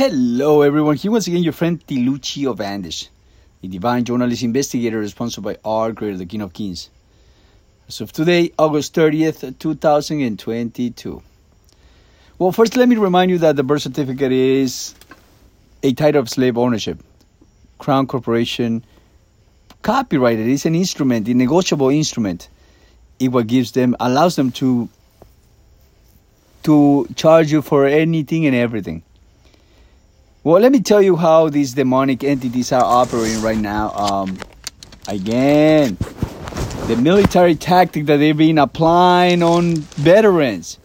Hello, everyone. Here once again, your friend Tiluchio Vandish, the divine journalist investigator sponsored by our creator, the King of Kings. As of today, August 30th, 2022. Well, first, let me remind you that the birth certificate is a title of slave ownership. Crown Corporation copyrighted. It's an instrument, a negotiable instrument. It what gives them, allows them to to charge you for anything and everything. Well, let me tell you how these demonic entities are operating right now. Um, again, the military tactic that they've been applying on veterans.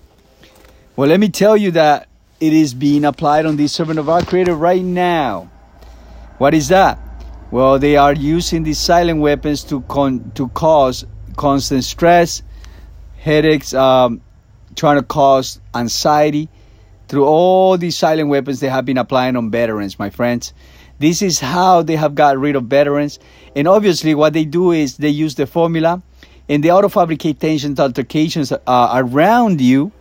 Well, let me tell you that it is being applied on the servant of our Creator right now. What is that? Well, they are using these silent weapons to con- to cause constant stress, headaches, um, trying to cause anxiety through all these silent weapons they have been applying on veterans, my friends. This is how they have got rid of veterans. And obviously, what they do is they use the formula and they auto fabricate tensions, altercations uh, around you.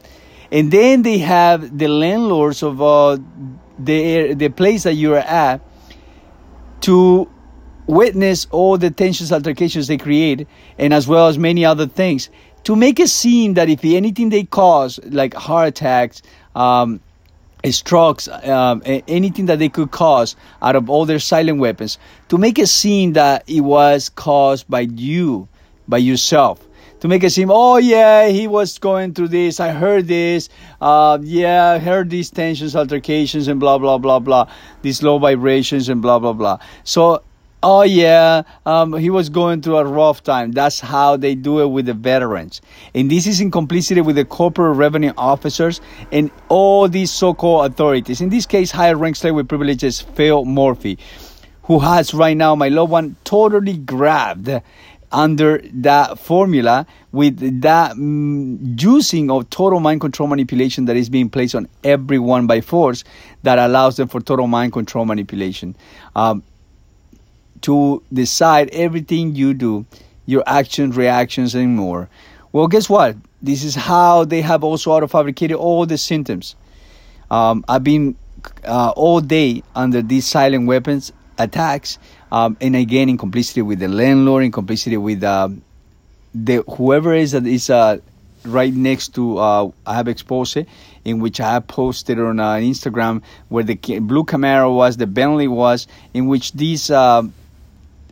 And then they have the landlords of uh, the, the place that you're at to witness all the tensions, altercations they create, and as well as many other things to make a scene that if anything they cause, like heart attacks, um, strokes, um, anything that they could cause out of all their silent weapons, to make a scene that it was caused by you, by yourself. To make it seem, oh yeah, he was going through this. I heard this. Uh, yeah, I heard these tensions, altercations, and blah blah blah blah. These low vibrations and blah blah blah. So oh yeah, um, he was going through a rough time. That's how they do it with the veterans. And this is in complicity with the corporate revenue officers and all these so-called authorities. In this case, higher rank slave with privileges, Phil Murphy, who has right now, my loved one, totally grabbed under that formula with that mm, using of total mind control manipulation that is being placed on everyone by force that allows them for total mind control manipulation. Um, to decide everything you do, your actions, reactions, and more. Well, guess what? This is how they have also auto fabricated all the symptoms. Um, I've been uh, all day under these silent weapons attacks, um, and again in complicity with the landlord, in complicity with uh, the whoever is that is uh, right next to uh, I have exposed in which I have posted on uh, Instagram where the blue Camaro was, the Bentley was, in which these uh,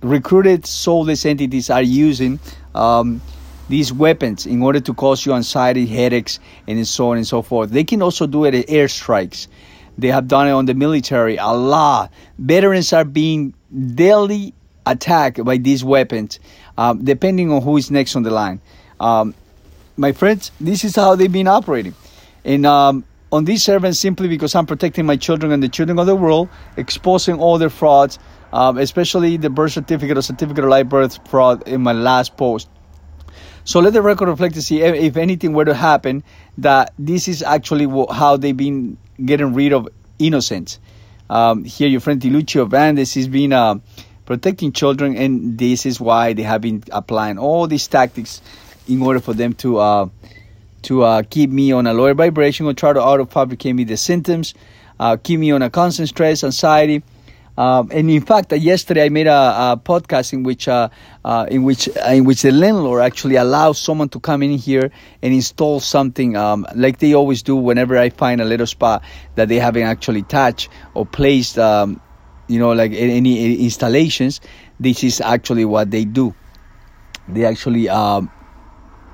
recruited soulless entities are using um, these weapons in order to cause you anxiety, headaches, and so on and so forth. They can also do it at airstrikes. They have done it on the military a lot. Veterans are being daily attacked by these weapons, um, depending on who is next on the line. Um, my friends, this is how they've been operating. And um, on these servants, simply because I'm protecting my children and the children of the world, exposing all their frauds, um, especially the birth certificate or certificate of live birth fraud in my last post. So let the record reflect to see if anything were to happen that this is actually how they've been getting rid of innocence. Um, here, your friend Tiluchio Vandes has been uh, protecting children, and this is why they have been applying all these tactics in order for them to uh, to uh, keep me on a lower vibration or try to auto fabricate me the symptoms, uh, keep me on a constant stress, anxiety, um, and in fact, uh, yesterday I made a, a podcast in which uh, uh, in which uh, in which the landlord actually allows someone to come in here and install something um, like they always do whenever I find a little spot that they haven't actually touched or placed. Um, you know, like any installations. This is actually what they do. They actually um,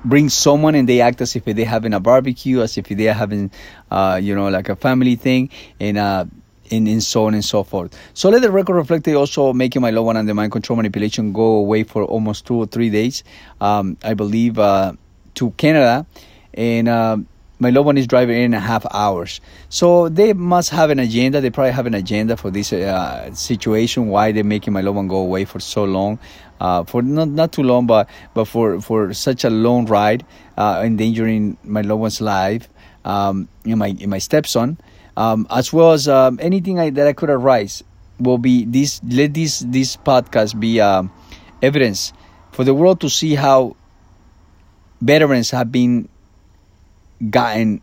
bring someone and they act as if they're having a barbecue, as if they're having, uh, you know, like a family thing, and uh, and, and so on and so forth. So let the record reflect they also making my loved one and the mind control manipulation go away for almost two or three days, um, I believe, uh, to Canada. And uh, my loved one is driving in a half hours. So they must have an agenda. They probably have an agenda for this uh, situation, why they're making my loved one go away for so long. Uh, for not not too long, but but for for such a long ride, uh, endangering my loved one's life, um, in my in my stepson, um, as well as um, anything I, that I could arise will be this let this this podcast be um, evidence for the world to see how veterans have been gotten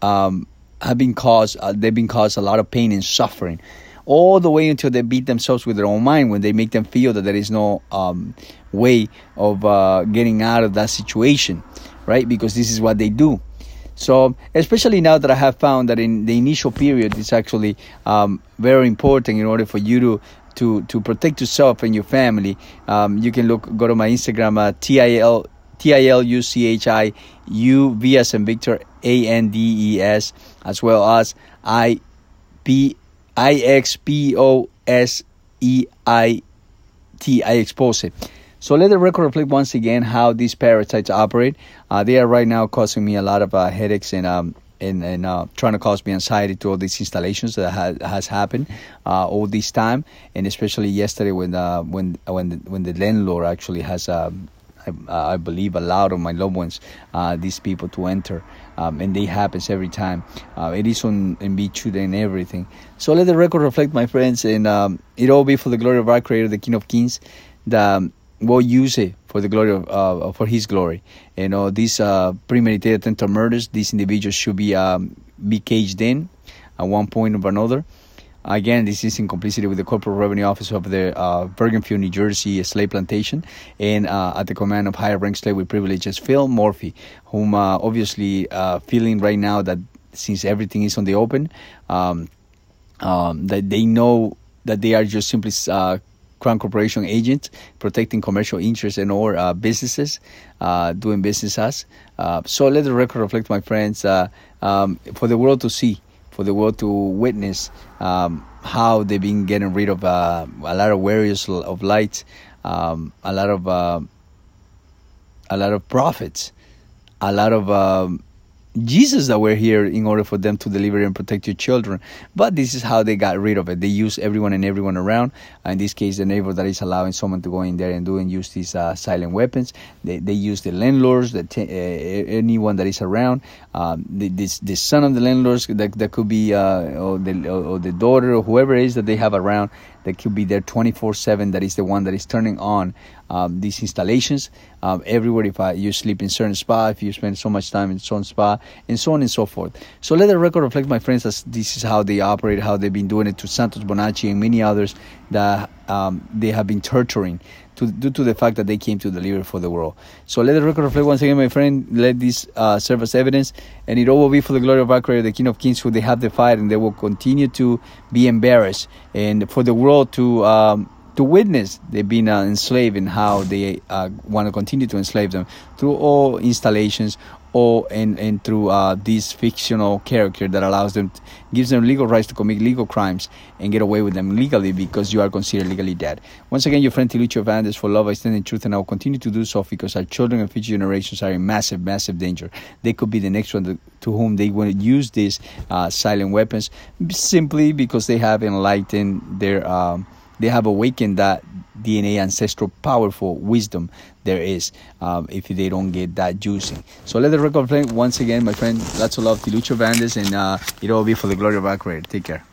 um, have been caused uh, they've been caused a lot of pain and suffering all the way until they beat themselves with their own mind when they make them feel that there is no um, way of uh, getting out of that situation right? Because this is what they do so, especially now that I have found that in the initial period, it's actually um, very important in order for you to to to protect yourself and your family. Um, you can look go to my Instagram uh, t i l t i l u c h i u v s and Victor a n d e s as well as i p i x p o s e i t i expose it. So let the record reflect once again how these parasites operate. Uh, they are right now causing me a lot of uh, headaches and um, and, and uh, trying to cause me anxiety to all these installations that ha- has happened uh, all this time, and especially yesterday when uh, when when the, when the landlord actually has. Um, I, I, believe allowed of my loved ones, uh, these people to enter, um, and they happens every time. Uh, it is on beach and everything. So let the record reflect, my friends, and um, it all be for the glory of our Creator, the King of Kings. The um, will use it for the glory of uh, for His glory. You know, these uh, premeditated attempted murders, these individuals should be um, be caged in at one point or another. Again, this is in complicity with the Corporate Revenue Office of the uh, Bergenfield, New Jersey slave plantation, and uh, at the command of higher rank slave with privileges Phil Murphy, whom uh, obviously uh, feeling right now that since everything is on the open, um, um, that they know that they are just simply uh, Crown Corporation agents protecting commercial interests and or uh, businesses uh, doing business as. Uh, so let the record reflect, my friends, uh, um, for the world to see, for the world to witness um, how they've been getting rid of uh, a lot of warriors of light, um, a lot of uh, a lot of profits, a lot of um, Jesus that were here in order for them to deliver and protect your children. But this is how they got rid of it. They use everyone and everyone around. Uh, in this case, the neighbor that is allowing someone to go in there and do and use these uh, silent weapons. They, they use the landlords, the t- uh, anyone that is around. Um, the, this, the son of the landlords that, that could be, uh, or, the, or the daughter or whoever it is that they have around that could be there 24 7 that is the one that is turning on um, these installations. Um, everywhere if you sleep in certain spa if you spend so much time in certain spa and so on and so forth. So let the record reflect my friends as this is how they operate how they've been doing it to santos bonacci and many others that um, they have been torturing to, due to the fact that they came to deliver for the world. So let the record reflect once again, my friend. Let this uh, serve as evidence, and it all will be for the glory of our Creator, the King of Kings, who they have defied, and they will continue to be embarrassed, and for the world to. Um, to witness they've been uh, enslaved and how they uh, want to continue to enslave them through all installations or and, and through uh, this fictional character that allows them gives them legal rights to commit legal crimes and get away with them legally because you are considered legally dead. Once again, your friend Tilucho Vandes for love, I stand in truth, and I will continue to do so because our children and future generations are in massive, massive danger. They could be the next one to, to whom they will use these uh, silent weapons simply because they have enlightened their. Um, they have awakened that DNA ancestral powerful wisdom there is um, if they don't get that juicing. So let the record play once again, my friend. Lots of love, Tilucho Vandes, and uh, it'll be for the glory of our. Take care.